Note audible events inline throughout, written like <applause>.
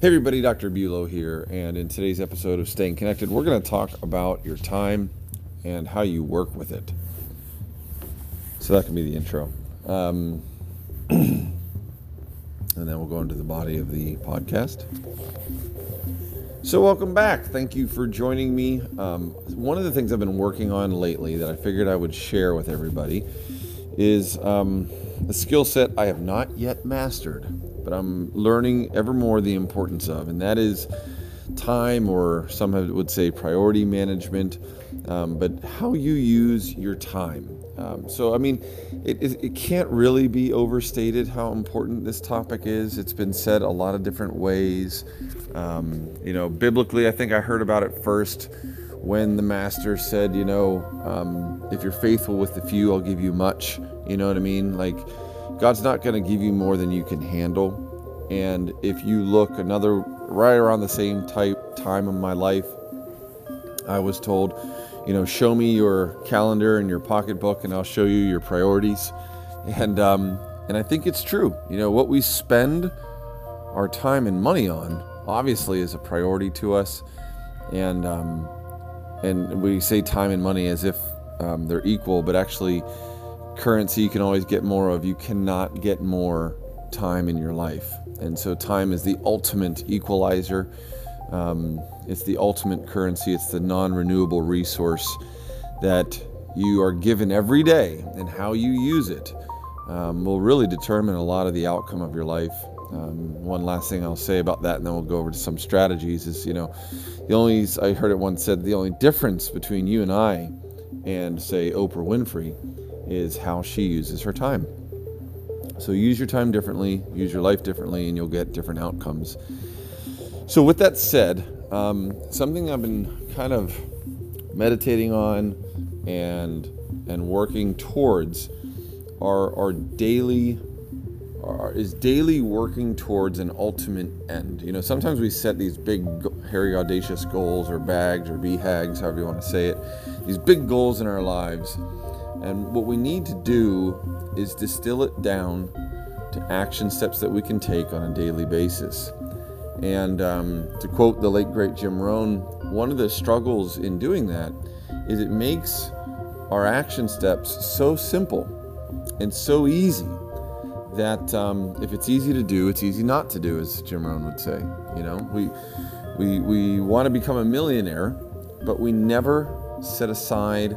Hey everybody, Dr. Bulow here, and in today's episode of Staying Connected, we're going to talk about your time and how you work with it. So that can be the intro. Um, <clears throat> and then we'll go into the body of the podcast. So, welcome back. Thank you for joining me. Um, one of the things I've been working on lately that I figured I would share with everybody is um, a skill set I have not yet mastered but I'm learning ever more the importance of, and that is time, or some would say priority management, um, but how you use your time. Um, so, I mean, it, it, can't really be overstated how important this topic is. It's been said a lot of different ways. Um, you know, biblically, I think I heard about it first when the master said, you know, um, if you're faithful with the few, I'll give you much. You know what I mean? Like, God's not going to give you more than you can handle. And if you look another right around the same type time of my life, I was told, you know, show me your calendar and your pocketbook, and I'll show you your priorities. And um, and I think it's true. You know, what we spend our time and money on obviously is a priority to us, and um, and we say time and money as if um, they're equal, but actually currency you can always get more of. You cannot get more time in your life. And so, time is the ultimate equalizer. Um, it's the ultimate currency. It's the non renewable resource that you are given every day, and how you use it um, will really determine a lot of the outcome of your life. Um, one last thing I'll say about that, and then we'll go over to some strategies. Is you know, the only I heard it once said the only difference between you and I, and say Oprah Winfrey, is how she uses her time. So use your time differently, use your life differently, and you'll get different outcomes. So, with that said, um, something I've been kind of meditating on and and working towards are our daily are, is daily working towards an ultimate end. You know, sometimes we set these big, hairy, audacious goals or bags or BHAGs, however you want to say it, these big goals in our lives and what we need to do is distill it down to action steps that we can take on a daily basis. And um, to quote the late great Jim Rohn, one of the struggles in doing that is it makes our action steps so simple and so easy that um, if it's easy to do, it's easy not to do, as Jim Rohn would say. You know, we we we want to become a millionaire, but we never set aside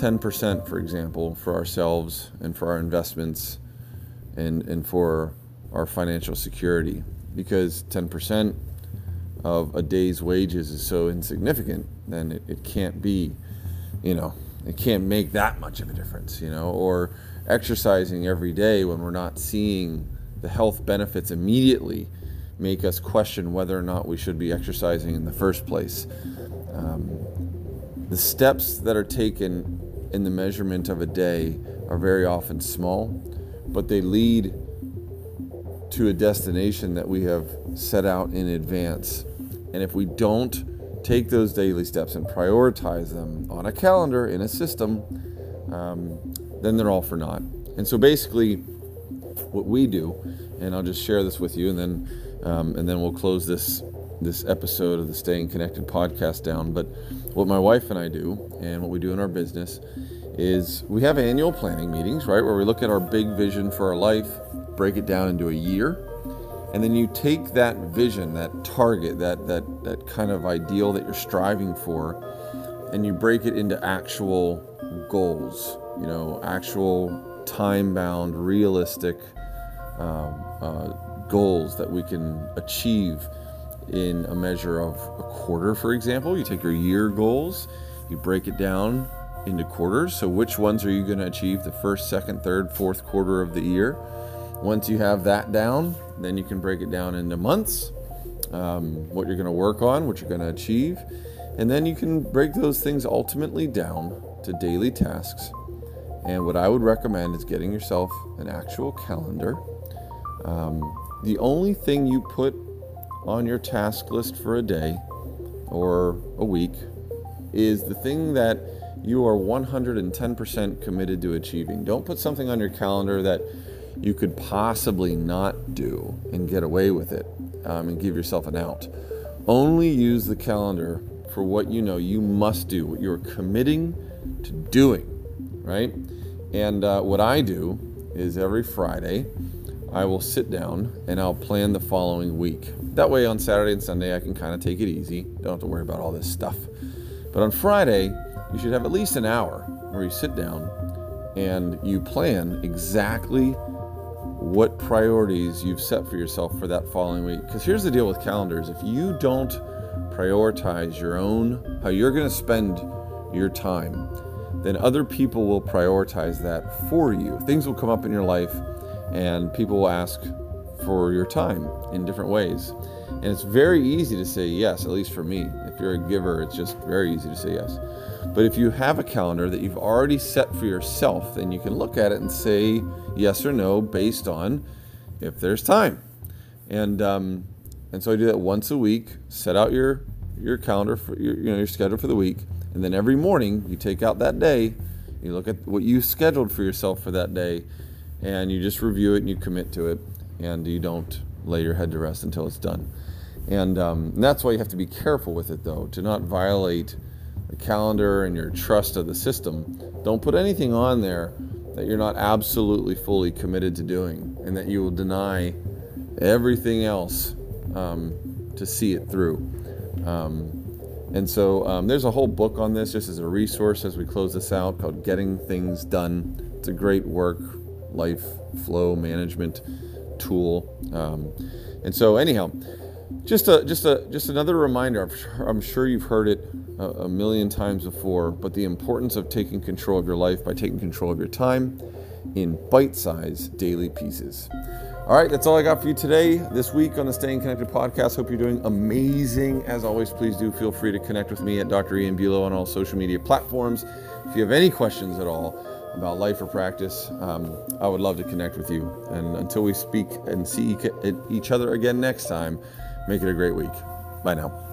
10%, for example, for ourselves and for our investments and, and for our financial security because 10% of a day's wages is so insignificant, then it, it can't be, you know, it can't make that much of a difference, you know, or exercising every day when we're not seeing the health benefits immediately make us question whether or not we should be exercising in the first place. Um, the steps that are taken in the measurement of a day are very often small, but they lead to a destination that we have set out in advance. And if we don't take those daily steps and prioritize them on a calendar, in a system, um, then they're all for naught. And so basically, what we do, and I'll just share this with you, and then um, and then we'll close this this episode of the Staying Connected podcast down. But what my wife and I do, and what we do in our business, is we have annual planning meetings, right, where we look at our big vision for our life, break it down into a year, and then you take that vision, that target, that that that kind of ideal that you're striving for, and you break it into actual goals. You know, actual time-bound, realistic um, uh, goals that we can achieve in a measure of a quarter, for example. You take your year goals, you break it down into quarters. So, which ones are you going to achieve the first, second, third, fourth quarter of the year? Once you have that down, then you can break it down into months, um, what you're going to work on, what you're going to achieve. And then you can break those things ultimately down to daily tasks. And what I would recommend is getting yourself an actual calendar. Um, the only thing you put on your task list for a day or a week is the thing that you are 110% committed to achieving. Don't put something on your calendar that you could possibly not do and get away with it. um, and give yourself an out. Only use the calendar for what you know you must do, what you're committing to doing, right? And uh, what I do is every Friday, I will sit down and I'll plan the following week. That way, on Saturday and Sunday, I can kind of take it easy. Don't have to worry about all this stuff. But on Friday, you should have at least an hour where you sit down and you plan exactly what priorities you've set for yourself for that following week. Because here's the deal with calendars if you don't prioritize your own, how you're going to spend your time, then other people will prioritize that for you. Things will come up in your life, and people will ask for your time in different ways. And it's very easy to say yes, at least for me. If you're a giver, it's just very easy to say yes. But if you have a calendar that you've already set for yourself, then you can look at it and say yes or no based on if there's time. And um, and so I do that once a week. Set out your your calendar for your you know your schedule for the week, and then every morning you take out that day, you look at what you scheduled for yourself for that day, and you just review it and you commit to it, and you don't lay your head to rest until it's done. And, um, and that's why you have to be careful with it, though, to not violate the calendar and your trust of the system. Don't put anything on there that you're not absolutely fully committed to doing, and that you will deny everything else um, to see it through. Um, and so um, there's a whole book on this just as a resource as we close this out called Getting Things Done. It's a great work life flow management tool. Um, and so, anyhow, just a just a just another reminder. I'm sure, you've heard it a, a million times before, but the importance of taking control of your life by taking control of your time in bite-sized daily pieces. All right, that's all I got for you today, this week on the Staying Connected podcast. Hope you're doing amazing. As always, please do feel free to connect with me at Dr. Ian Bulow on all social media platforms. If you have any questions at all about life or practice, um, I would love to connect with you. And until we speak and see each other again next time, make it a great week. Bye now.